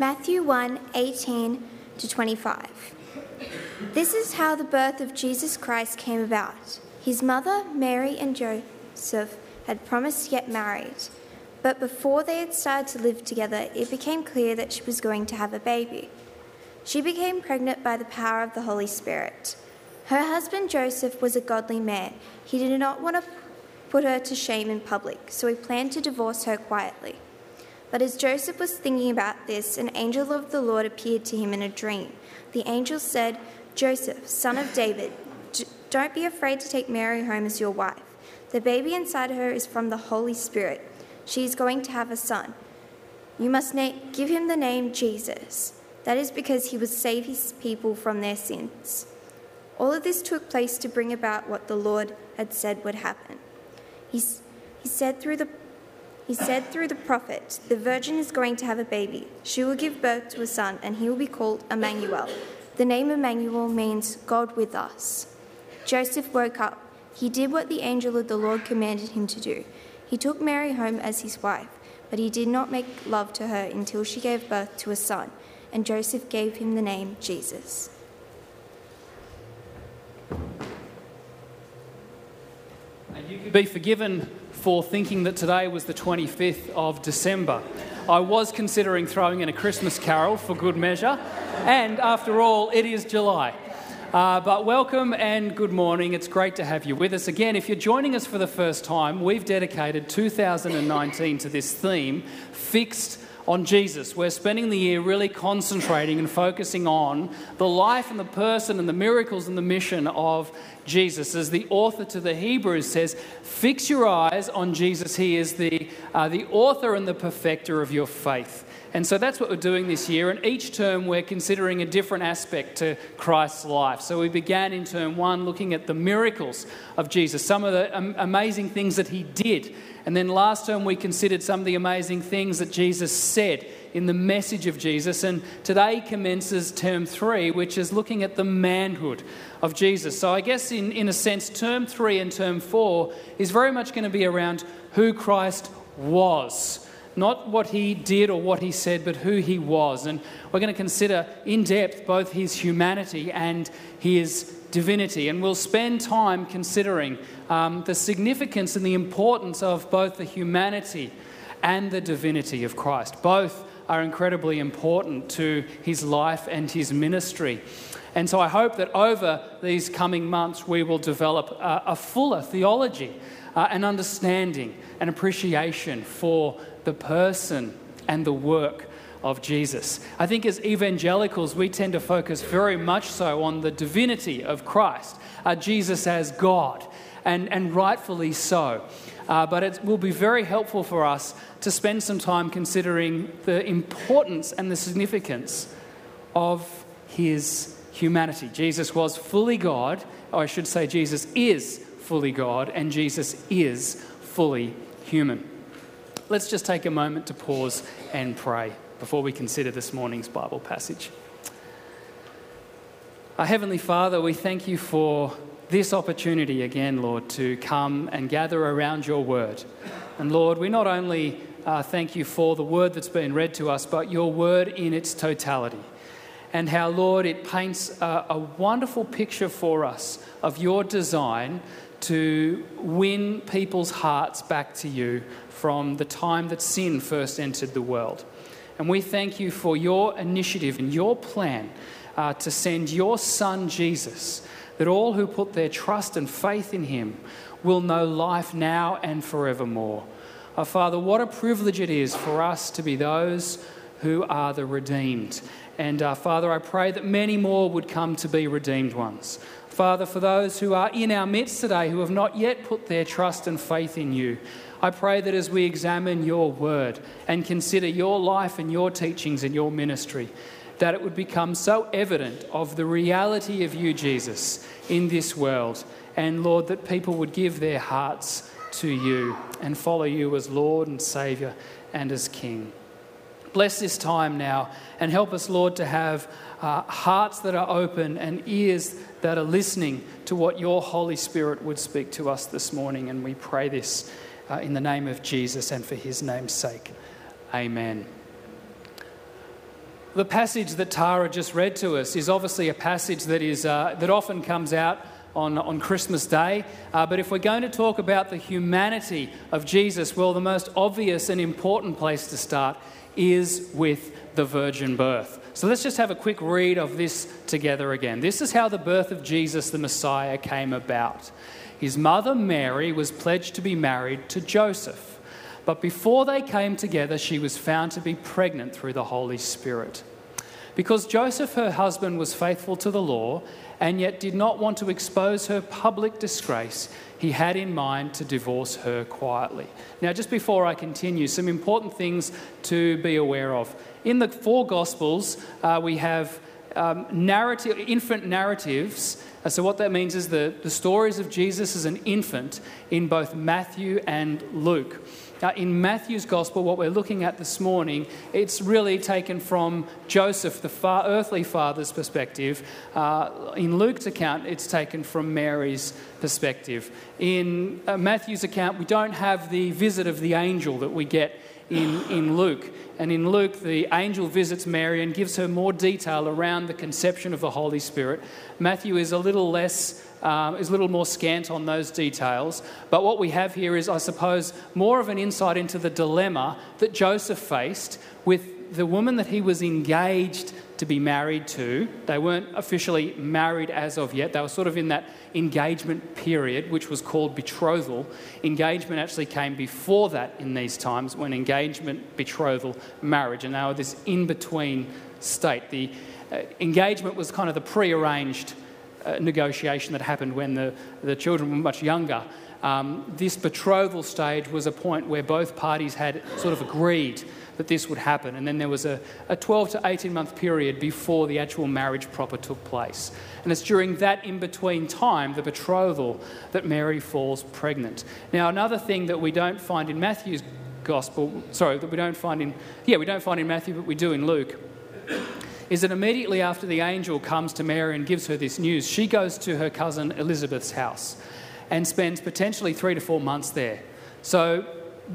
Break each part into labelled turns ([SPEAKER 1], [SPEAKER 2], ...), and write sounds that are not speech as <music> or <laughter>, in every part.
[SPEAKER 1] Matthew 1 18 to 25. This is how the birth of Jesus Christ came about. His mother, Mary, and Joseph had promised to get married, but before they had started to live together, it became clear that she was going to have a baby. She became pregnant by the power of the Holy Spirit. Her husband Joseph was a godly man. He did not want to put her to shame in public, so he planned to divorce her quietly. But as Joseph was thinking about this, an angel of the Lord appeared to him in a dream. The angel said, Joseph, son of David, don't be afraid to take Mary home as your wife. The baby inside her is from the Holy Spirit. She is going to have a son. You must na- give him the name Jesus. That is because he will save his people from their sins. All of this took place to bring about what the Lord had said would happen. He, he said through the he said through the prophet, The virgin is going to have a baby. She will give birth to a son, and he will be called Emmanuel. The name Emmanuel means God with us. Joseph woke up. He did what the angel of the Lord commanded him to do. He took Mary home as his wife, but he did not make love to her until she gave birth to a son, and Joseph gave him the name Jesus.
[SPEAKER 2] And you could be forgiven for thinking that today was the 25th of December. I was considering throwing in a Christmas carol for good measure, and after all, it is July. Uh, but welcome and good morning. It's great to have you with us. Again, if you're joining us for the first time, we've dedicated 2019 to this theme, Fixed on Jesus. We're spending the year really concentrating and focusing on the life and the person and the miracles and the mission of Jesus. As the author to the Hebrews says, fix your eyes on Jesus. He is the, uh, the author and the perfecter of your faith. And so that's what we're doing this year. And each term, we're considering a different aspect to Christ's life. So we began in term one looking at the miracles of Jesus, some of the amazing things that he did. And then last term, we considered some of the amazing things that Jesus said in the message of Jesus. And today commences term three, which is looking at the manhood of Jesus. So I guess, in, in a sense, term three and term four is very much going to be around who Christ was not what he did or what he said, but who he was. And we're going to consider in depth both his humanity and his divinity. And we'll spend time considering um, the significance and the importance of both the humanity and the divinity of Christ. Both are incredibly important to his life and his ministry. And so I hope that over these coming months we will develop a, a fuller theology, uh, an understanding, an appreciation for the person and the work of Jesus. I think as evangelicals, we tend to focus very much so on the divinity of Christ, uh, Jesus as God, and, and rightfully so. Uh, but it will be very helpful for us to spend some time considering the importance and the significance of his humanity. Jesus was fully God, or I should say, Jesus is fully God, and Jesus is fully human. Let's just take a moment to pause and pray before we consider this morning's Bible passage. Our Heavenly Father, we thank you for this opportunity again, Lord, to come and gather around your word. And Lord, we not only uh, thank you for the word that's been read to us, but your word in its totality. And how, Lord, it paints a, a wonderful picture for us of your design to win people's hearts back to you from the time that sin first entered the world. And we thank you for your initiative and your plan uh, to send your son Jesus, that all who put their trust and faith in him will know life now and forevermore. Uh, Father, what a privilege it is for us to be those who are the redeemed. And uh, Father, I pray that many more would come to be redeemed ones. Father, for those who are in our midst today who have not yet put their trust and faith in you, I pray that as we examine your word and consider your life and your teachings and your ministry, that it would become so evident of the reality of you, Jesus, in this world. And Lord, that people would give their hearts to you and follow you as Lord and Saviour and as King. Bless this time now and help us, Lord, to have uh, hearts that are open and ears that are listening to what your Holy Spirit would speak to us this morning. And we pray this uh, in the name of Jesus and for his name's sake. Amen. The passage that Tara just read to us is obviously a passage that, is, uh, that often comes out on, on Christmas Day. Uh, but if we're going to talk about the humanity of Jesus, well, the most obvious and important place to start is with the virgin birth. So let's just have a quick read of this together again. This is how the birth of Jesus, the Messiah, came about. His mother Mary was pledged to be married to Joseph. But before they came together, she was found to be pregnant through the Holy Spirit. Because Joseph, her husband, was faithful to the law and yet did not want to expose her public disgrace, he had in mind to divorce her quietly. Now, just before I continue, some important things to be aware of. In the four Gospels, uh, we have um, narrative, infant narratives. Uh, so, what that means is the, the stories of Jesus as an infant in both Matthew and Luke. Now, in Matthew's gospel, what we're looking at this morning, it's really taken from Joseph, the far, earthly father's perspective. Uh, in Luke's account, it's taken from Mary's perspective. In uh, Matthew's account, we don't have the visit of the angel that we get in, in Luke. And in Luke, the angel visits Mary and gives her more detail around the conception of the Holy Spirit. Matthew is a little less um, is a little more scant on those details. But what we have here is, I suppose, more of an insight into the dilemma that Joseph faced with the woman that he was engaged to be married to. They weren't officially married as of yet, they were sort of in that engagement period, which was called betrothal. Engagement actually came before that in these times, when engagement, betrothal, marriage, and they were this in between state. The uh, engagement was kind of the pre arranged uh, negotiation that happened when the, the children were much younger. Um, this betrothal stage was a point where both parties had sort of agreed that this would happen, and then there was a, a 12 to 18 month period before the actual marriage proper took place. And it's during that in between time, the betrothal, that Mary falls pregnant. Now, another thing that we don't find in Matthew's gospel, sorry, that we don't find in, yeah, we don't find in Matthew, but we do in Luke is that immediately after the angel comes to Mary and gives her this news, she goes to her cousin Elizabeth's house and spends potentially three to four months there. So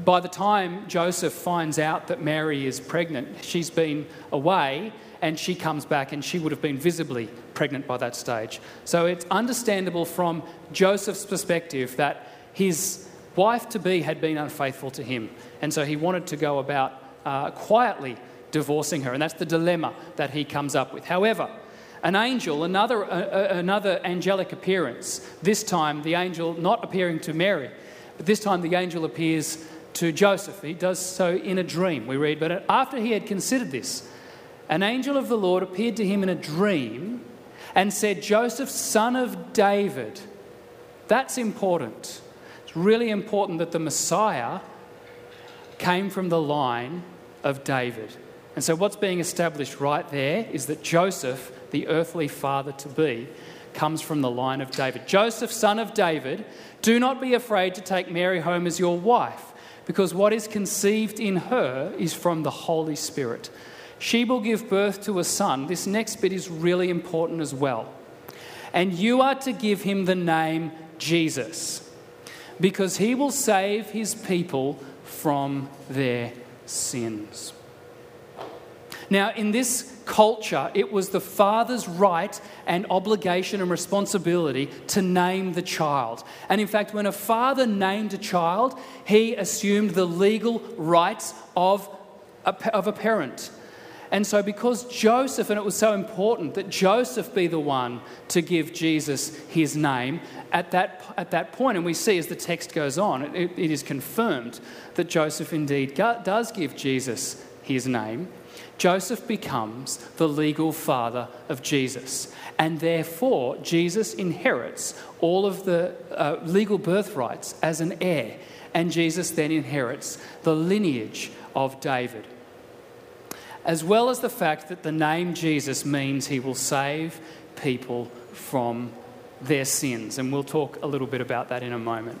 [SPEAKER 2] by the time Joseph finds out that Mary is pregnant, she's been away and she comes back and she would have been visibly pregnant by that stage. So it's understandable from Joseph's perspective that his wife to be had been unfaithful to him. And so he wanted to go about uh, quietly divorcing her. And that's the dilemma that he comes up with. However, an angel, another, uh, another angelic appearance, this time the angel not appearing to Mary, but this time the angel appears to Joseph. He does so in a dream, we read. But after he had considered this, an angel of the Lord appeared to him in a dream and said, Joseph, son of David. That's important. It's really important that the Messiah came from the line of David. And so, what's being established right there is that Joseph, the earthly father to be, comes from the line of David. Joseph, son of David, do not be afraid to take Mary home as your wife, because what is conceived in her is from the Holy Spirit. She will give birth to a son. This next bit is really important as well. And you are to give him the name Jesus, because he will save his people from their sins. Now, in this culture, it was the father's right and obligation and responsibility to name the child. And in fact, when a father named a child, he assumed the legal rights of a, of a parent. And so, because Joseph, and it was so important that Joseph be the one to give Jesus his name at that, at that point, and we see as the text goes on, it, it is confirmed that Joseph indeed does give Jesus his name. Joseph becomes the legal father of Jesus. And therefore, Jesus inherits all of the uh, legal birthrights as an heir. And Jesus then inherits the lineage of David. As well as the fact that the name Jesus means he will save people from their sins. And we'll talk a little bit about that in a moment.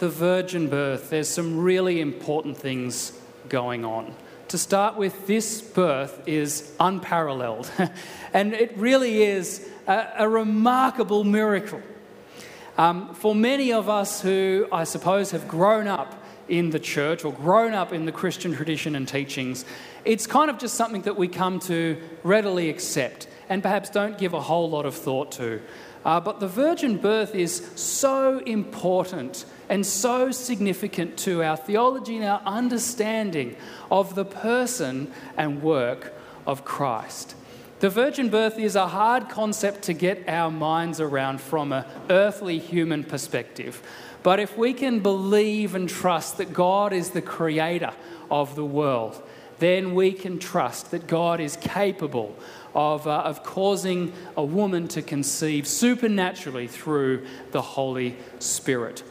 [SPEAKER 2] the virgin birth, there's some really important things going on. To start with, this birth is unparalleled, <laughs> and it really is a, a remarkable miracle. Um, for many of us who, I suppose, have grown up in the church or grown up in the Christian tradition and teachings, it's kind of just something that we come to readily accept and perhaps don't give a whole lot of thought to. Uh, but the virgin birth is so important and so significant to our theology and our understanding of the person and work of Christ. The virgin birth is a hard concept to get our minds around from an earthly human perspective. But if we can believe and trust that God is the creator of the world, then we can trust that God is capable of, uh, of causing a woman to conceive supernaturally through the Holy Spirit.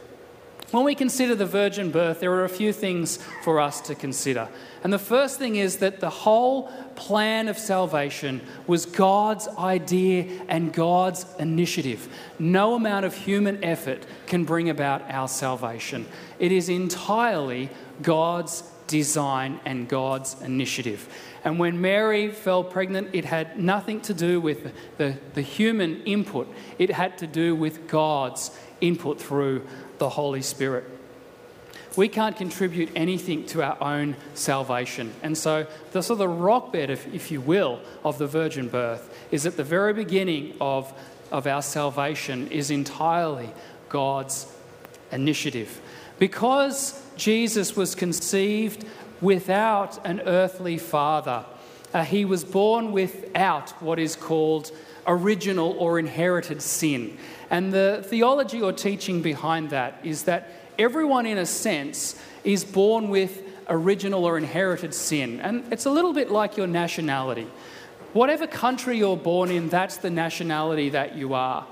[SPEAKER 2] When we consider the virgin birth, there are a few things for us to consider. And the first thing is that the whole plan of salvation was God's idea and God's initiative. No amount of human effort can bring about our salvation, it is entirely God's design and God's initiative. And when Mary fell pregnant, it had nothing to do with the, the human input, it had to do with God's input through the Holy Spirit. We can't contribute anything to our own salvation. And so, the sort of the rock bed, if, if you will, of the virgin birth is at the very beginning of, of our salvation is entirely God's initiative. Because Jesus was conceived without an earthly father, uh, he was born without what is called original or inherited sin. And the theology or teaching behind that is that everyone, in a sense, is born with original or inherited sin. And it's a little bit like your nationality. Whatever country you're born in, that's the nationality that you are.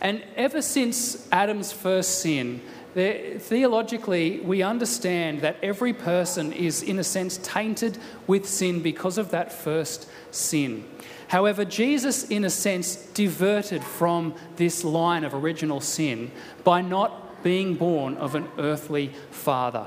[SPEAKER 2] And ever since Adam's first sin, there, theologically, we understand that every person is, in a sense, tainted with sin because of that first sin. However, Jesus, in a sense, diverted from this line of original sin by not being born of an earthly father.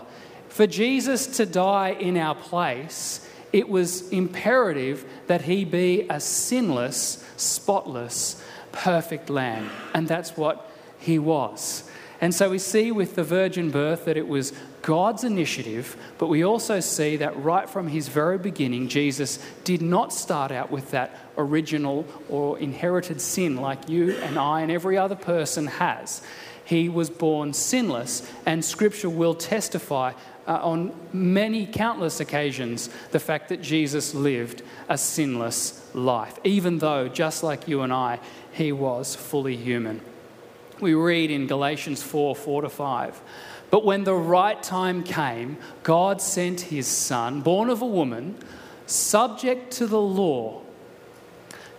[SPEAKER 2] For Jesus to die in our place, it was imperative that he be a sinless, spotless, perfect lamb. And that's what he was. And so we see with the virgin birth that it was God's initiative, but we also see that right from his very beginning, Jesus did not start out with that original or inherited sin like you and I and every other person has. He was born sinless, and scripture will testify uh, on many countless occasions the fact that Jesus lived a sinless life, even though, just like you and I, he was fully human we read in Galatians 4 4 to 5. But when the right time came, God sent his son, born of a woman, subject to the law.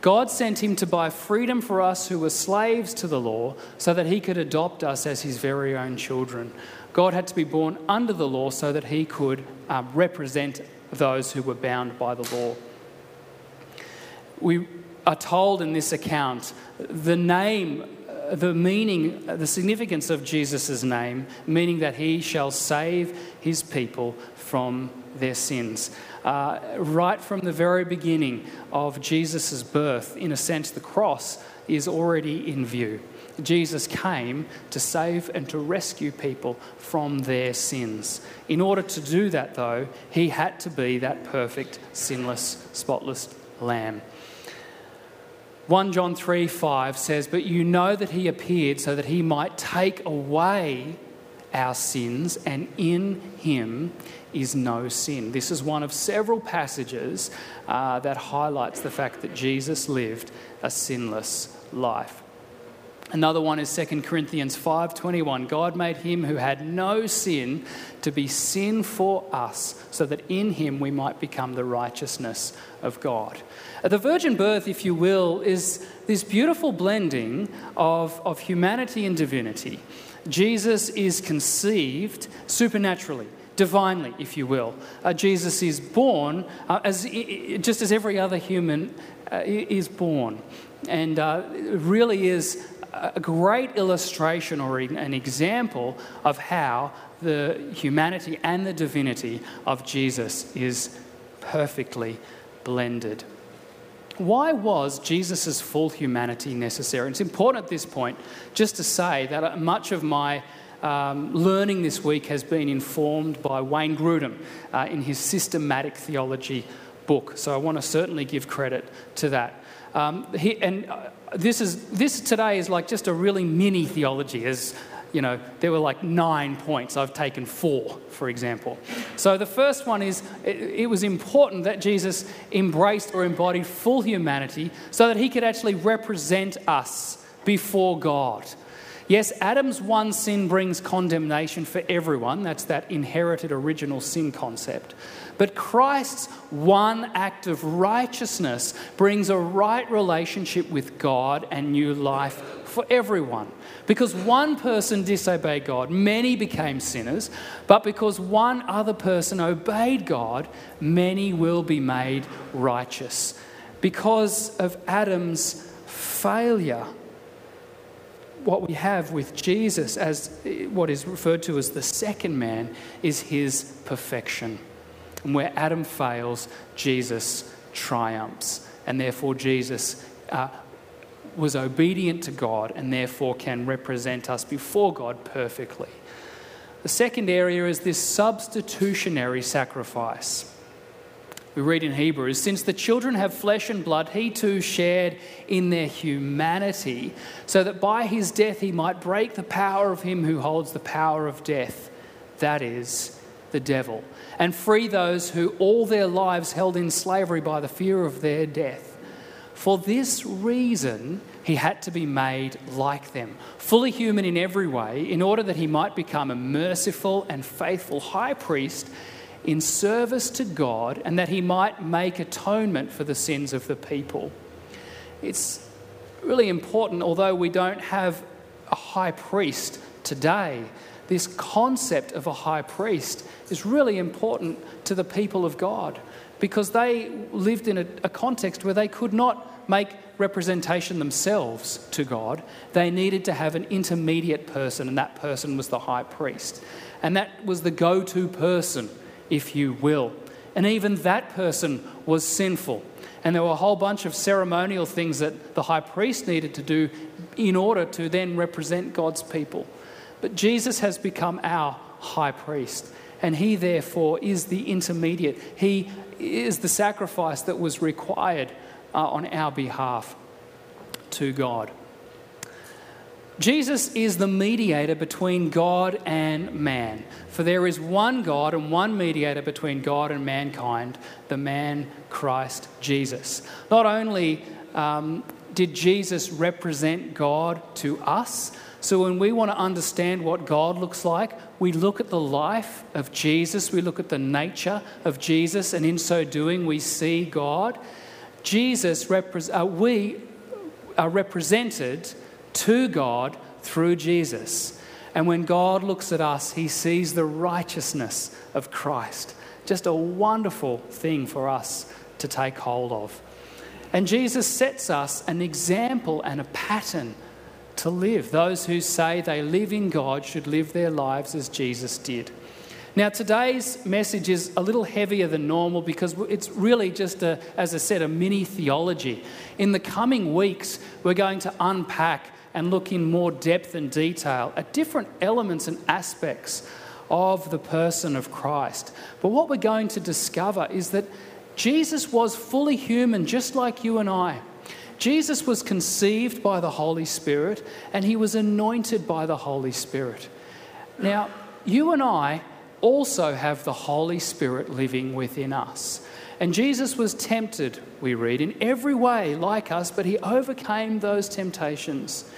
[SPEAKER 2] God sent him to buy freedom for us who were slaves to the law so that he could adopt us as his very own children. God had to be born under the law so that he could uh, represent those who were bound by the law. We are told in this account the name the meaning, the significance of Jesus' name, meaning that he shall save his people from their sins. Uh, right from the very beginning of Jesus' birth, in a sense, the cross is already in view. Jesus came to save and to rescue people from their sins. In order to do that, though, he had to be that perfect, sinless, spotless lamb. 1 John 3 5 says, But you know that he appeared so that he might take away our sins, and in him is no sin. This is one of several passages uh, that highlights the fact that Jesus lived a sinless life. Another one is 2 Corinthians 5:21. God made him who had no sin to be sin for us so that in him we might become the righteousness of God. The virgin birth, if you will, is this beautiful blending of, of humanity and divinity. Jesus is conceived supernaturally, divinely, if you will. Uh, Jesus is born uh, as, just as every other human uh, is born. And uh, really is a great illustration or an example of how the humanity and the divinity of Jesus is perfectly blended. Why was Jesus' full humanity necessary? It's important at this point just to say that much of my um, learning this week has been informed by Wayne Grudem uh, in his systematic theology book. So I want to certainly give credit to that. Um, he, and uh, this is this today is like just a really mini theology. As you know, there were like nine points. I've taken four, for example. So the first one is it, it was important that Jesus embraced or embodied full humanity so that he could actually represent us before God. Yes, Adam's one sin brings condemnation for everyone. That's that inherited original sin concept. But Christ's one act of righteousness brings a right relationship with God and new life for everyone. Because one person disobeyed God, many became sinners, but because one other person obeyed God, many will be made righteous. Because of Adam's failure, what we have with Jesus as what is referred to as the second man is his perfection. And where Adam fails, Jesus triumphs. And therefore, Jesus uh, was obedient to God and therefore can represent us before God perfectly. The second area is this substitutionary sacrifice. We read in Hebrews, since the children have flesh and blood, he too shared in their humanity, so that by his death he might break the power of him who holds the power of death, that is, the devil, and free those who all their lives held in slavery by the fear of their death. For this reason, he had to be made like them, fully human in every way, in order that he might become a merciful and faithful high priest in service to God and that he might make atonement for the sins of the people. It's really important, although we don't have a high priest today, this concept of a high priest is really important to the people of God because they lived in a, a context where they could not make representation themselves to God. They needed to have an intermediate person, and that person was the high priest. And that was the go to person if you will. And even that person was sinful. And there were a whole bunch of ceremonial things that the high priest needed to do in order to then represent God's people. But Jesus has become our high priest, and he therefore is the intermediate. He is the sacrifice that was required uh, on our behalf to God. Jesus is the mediator between God and man. For there is one God and one mediator between God and mankind, the man Christ Jesus. Not only um, did Jesus represent God to us, so when we want to understand what God looks like, we look at the life of Jesus, we look at the nature of Jesus, and in so doing, we see God. Jesus, repre- uh, we are represented to God through Jesus. And when God looks at us, he sees the righteousness of Christ. Just a wonderful thing for us to take hold of. And Jesus sets us an example and a pattern to live. Those who say they live in God should live their lives as Jesus did. Now, today's message is a little heavier than normal because it's really just, a, as I said, a mini theology. In the coming weeks, we're going to unpack and look in more depth and detail at different elements and aspects of the person of Christ. But what we're going to discover is that Jesus was fully human, just like you and I. Jesus was conceived by the Holy Spirit and he was anointed by the Holy Spirit. Now, you and I also have the Holy Spirit living within us. And Jesus was tempted, we read, in every way like us, but he overcame those temptations.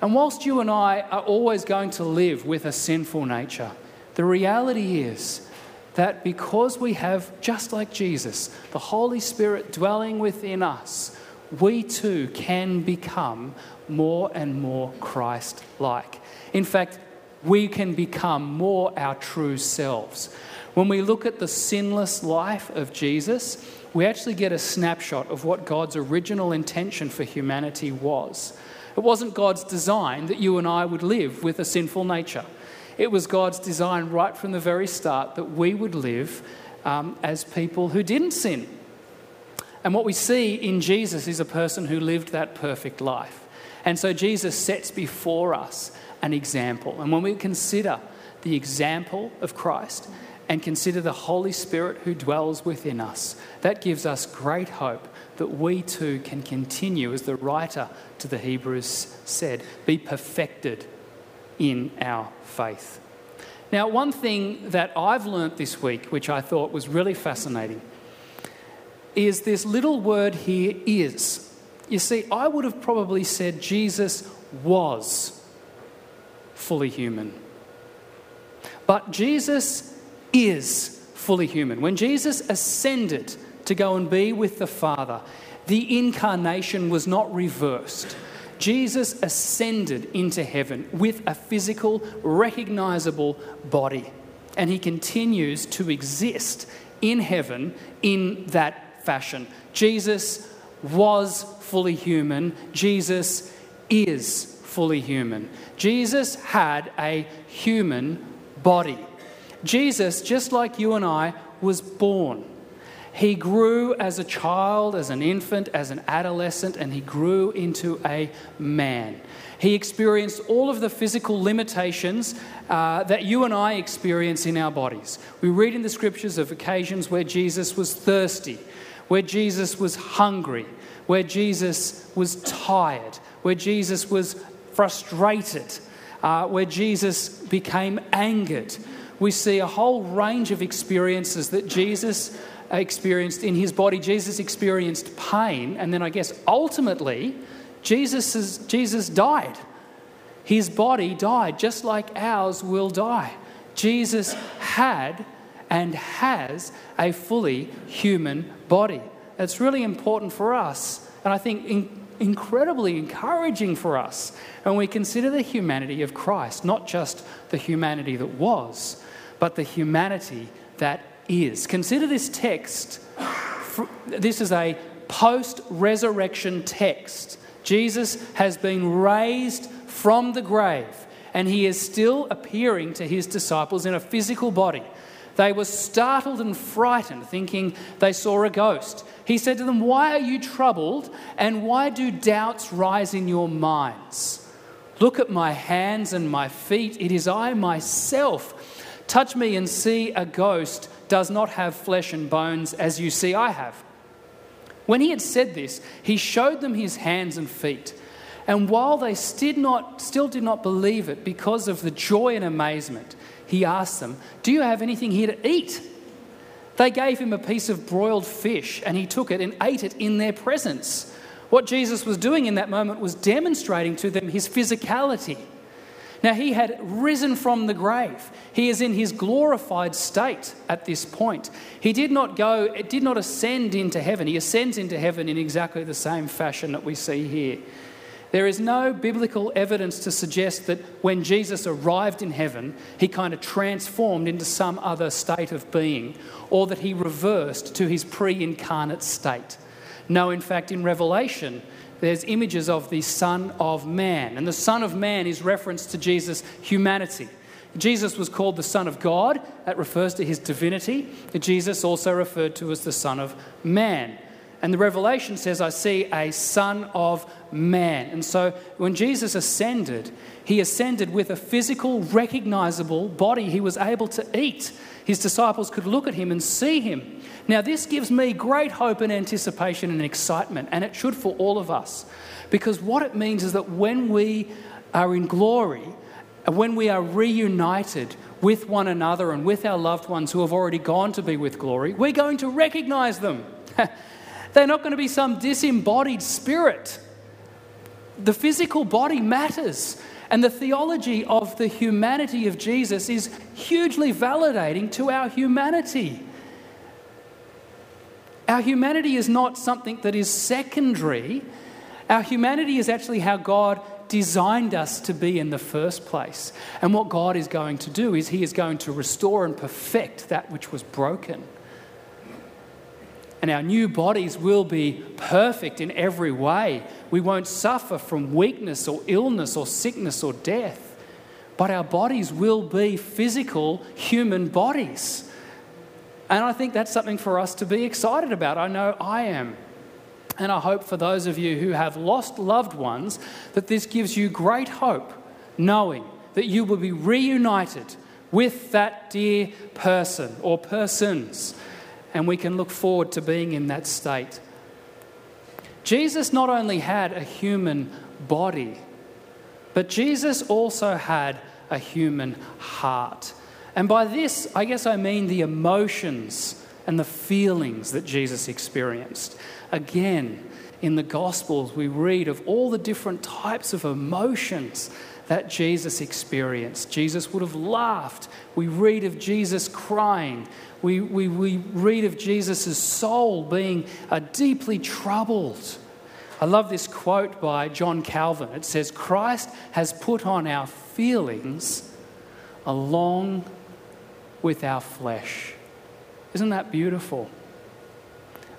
[SPEAKER 2] And whilst you and I are always going to live with a sinful nature, the reality is that because we have, just like Jesus, the Holy Spirit dwelling within us, we too can become more and more Christ like. In fact, we can become more our true selves. When we look at the sinless life of Jesus, we actually get a snapshot of what God's original intention for humanity was. It wasn't God's design that you and I would live with a sinful nature. It was God's design right from the very start that we would live um, as people who didn't sin. And what we see in Jesus is a person who lived that perfect life. And so Jesus sets before us an example. And when we consider the example of Christ and consider the Holy Spirit who dwells within us, that gives us great hope that we too can continue, as the writer to the Hebrews said, be perfected in our faith. Now, one thing that I've learnt this week, which I thought was really fascinating, is this little word here is. You see, I would have probably said Jesus was fully human. But Jesus is fully human. When Jesus ascended to go and be with the Father, the incarnation was not reversed. Jesus ascended into heaven with a physical, recognizable body, and he continues to exist in heaven in that fashion. Jesus was fully human, Jesus is fully human. Jesus had a human body. Jesus, just like you and I, was born. He grew as a child, as an infant, as an adolescent, and he grew into a man. He experienced all of the physical limitations uh, that you and I experience in our bodies. We read in the scriptures of occasions where Jesus was thirsty, where Jesus was hungry, where Jesus was tired, where Jesus was frustrated, uh, where Jesus became angered. We see a whole range of experiences that Jesus experienced in his body. Jesus experienced pain, and then I guess ultimately, Jesus, Jesus died. His body died, just like ours will die. Jesus had and has a fully human body. It's really important for us, and I think in, incredibly encouraging for us when we consider the humanity of Christ, not just the humanity that was, but the humanity that is. Consider this text. This is a post resurrection text. Jesus has been raised from the grave, and he is still appearing to his disciples in a physical body. They were startled and frightened, thinking they saw a ghost. He said to them, Why are you troubled, and why do doubts rise in your minds? Look at my hands and my feet. It is I myself. Touch me and see a ghost does not have flesh and bones as you see I have. When he had said this, he showed them his hands and feet. And while they still, not, still did not believe it because of the joy and amazement, he asked them, Do you have anything here to eat? They gave him a piece of broiled fish, and he took it and ate it in their presence. What Jesus was doing in that moment was demonstrating to them his physicality. Now, he had risen from the grave. He is in his glorified state at this point. He did not go, it did not ascend into heaven. He ascends into heaven in exactly the same fashion that we see here. There is no biblical evidence to suggest that when Jesus arrived in heaven, he kind of transformed into some other state of being, or that he reversed to his pre incarnate state. No, in fact, in Revelation, there's images of the Son of Man. And the Son of Man is reference to Jesus' humanity. Jesus was called the Son of God. That refers to his divinity. Jesus also referred to as the Son of Man. And the Revelation says, I see a Son of Man. And so when Jesus ascended, he ascended with a physical, recognizable body he was able to eat. His disciples could look at him and see him. Now, this gives me great hope and anticipation and excitement, and it should for all of us. Because what it means is that when we are in glory, when we are reunited with one another and with our loved ones who have already gone to be with glory, we're going to recognize them. <laughs> They're not going to be some disembodied spirit. The physical body matters. And the theology of the humanity of Jesus is hugely validating to our humanity. Our humanity is not something that is secondary. Our humanity is actually how God designed us to be in the first place. And what God is going to do is He is going to restore and perfect that which was broken. And our new bodies will be perfect in every way. We won't suffer from weakness or illness or sickness or death. But our bodies will be physical human bodies. And I think that's something for us to be excited about. I know I am. And I hope for those of you who have lost loved ones that this gives you great hope, knowing that you will be reunited with that dear person or persons, and we can look forward to being in that state. Jesus not only had a human body, but Jesus also had a human heart. And by this, I guess I mean the emotions and the feelings that Jesus experienced. Again, in the Gospels, we read of all the different types of emotions that Jesus experienced. Jesus would have laughed. We read of Jesus crying. We, we, we read of Jesus' soul being uh, deeply troubled. I love this quote by John Calvin. It says, Christ has put on our feelings along with our flesh. Isn't that beautiful?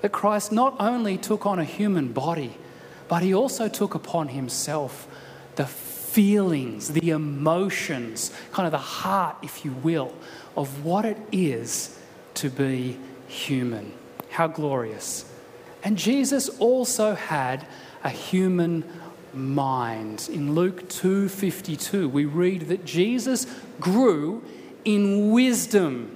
[SPEAKER 2] That Christ not only took on a human body, but he also took upon himself the feelings, the emotions, kind of the heart, if you will, of what it is to be human. How glorious. And Jesus also had a human mind. In Luke 2:52, we read that Jesus grew in wisdom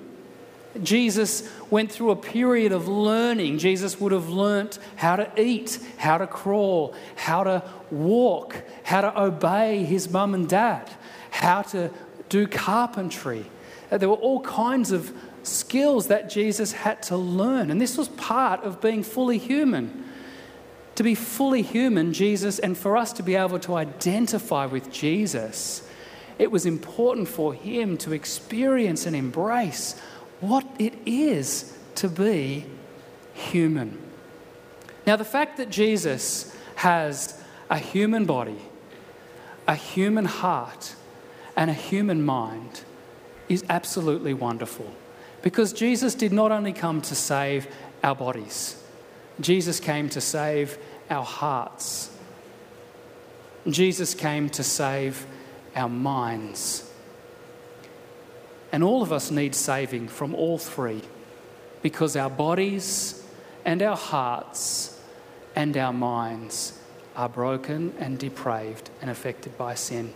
[SPEAKER 2] Jesus went through a period of learning. Jesus would have learnt how to eat, how to crawl, how to walk, how to obey his mum and dad, how to do carpentry. Uh, there were all kinds of skills that Jesus had to learn, and this was part of being fully human. To be fully human, Jesus, and for us to be able to identify with Jesus, it was important for him to experience and embrace what it is to be human. Now, the fact that Jesus has a human body, a human heart, and a human mind is absolutely wonderful because Jesus did not only come to save our bodies, Jesus came to save our hearts. Jesus came to save our minds. And all of us need saving from all three because our bodies and our hearts and our minds are broken and depraved and affected by sin.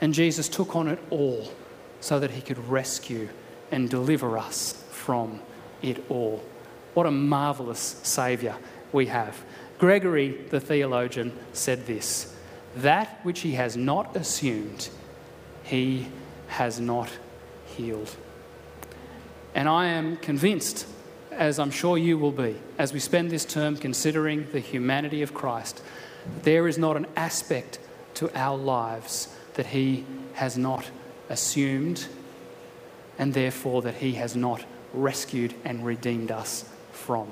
[SPEAKER 2] And Jesus took on it all so that he could rescue and deliver us from it all. What a marvelous Saviour we have. Gregory, the theologian, said this That which he has not assumed, he has not healed. And I am convinced, as I'm sure you will be, as we spend this term considering the humanity of Christ, there is not an aspect to our lives that He has not assumed, and therefore that He has not rescued and redeemed us from.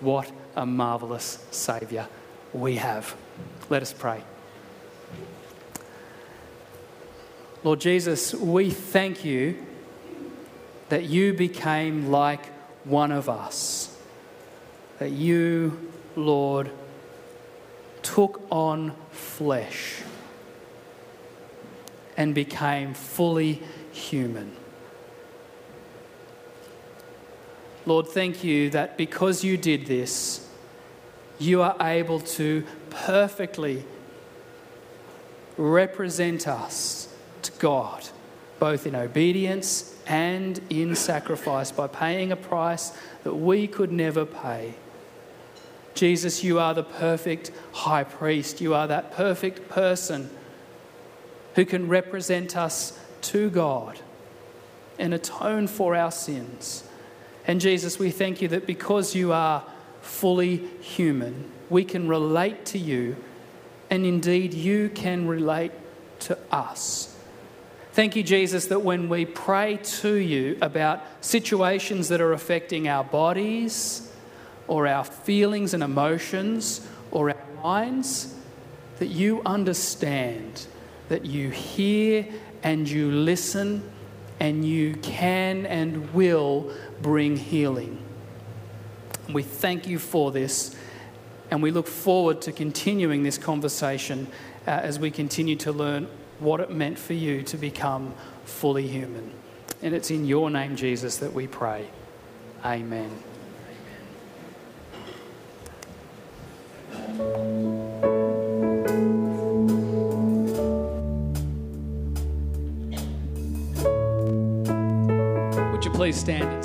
[SPEAKER 2] What a marvelous Saviour we have. Let us pray. Lord Jesus, we thank you that you became like one of us. That you, Lord, took on flesh and became fully human. Lord, thank you that because you did this, you are able to perfectly represent us to God, both in obedience and in sacrifice, by paying a price that we could never pay. Jesus, you are the perfect high priest. You are that perfect person who can represent us to God and atone for our sins. And Jesus, we thank you that because you are fully human, we can relate to you, and indeed you can relate to us. Thank you, Jesus, that when we pray to you about situations that are affecting our bodies or our feelings and emotions or our minds, that you understand, that you hear and you listen, and you can and will bring healing. We thank you for this, and we look forward to continuing this conversation uh, as we continue to learn what it meant for you to become fully human. And it's in your name, Jesus, that we pray. Amen. Would you please stand?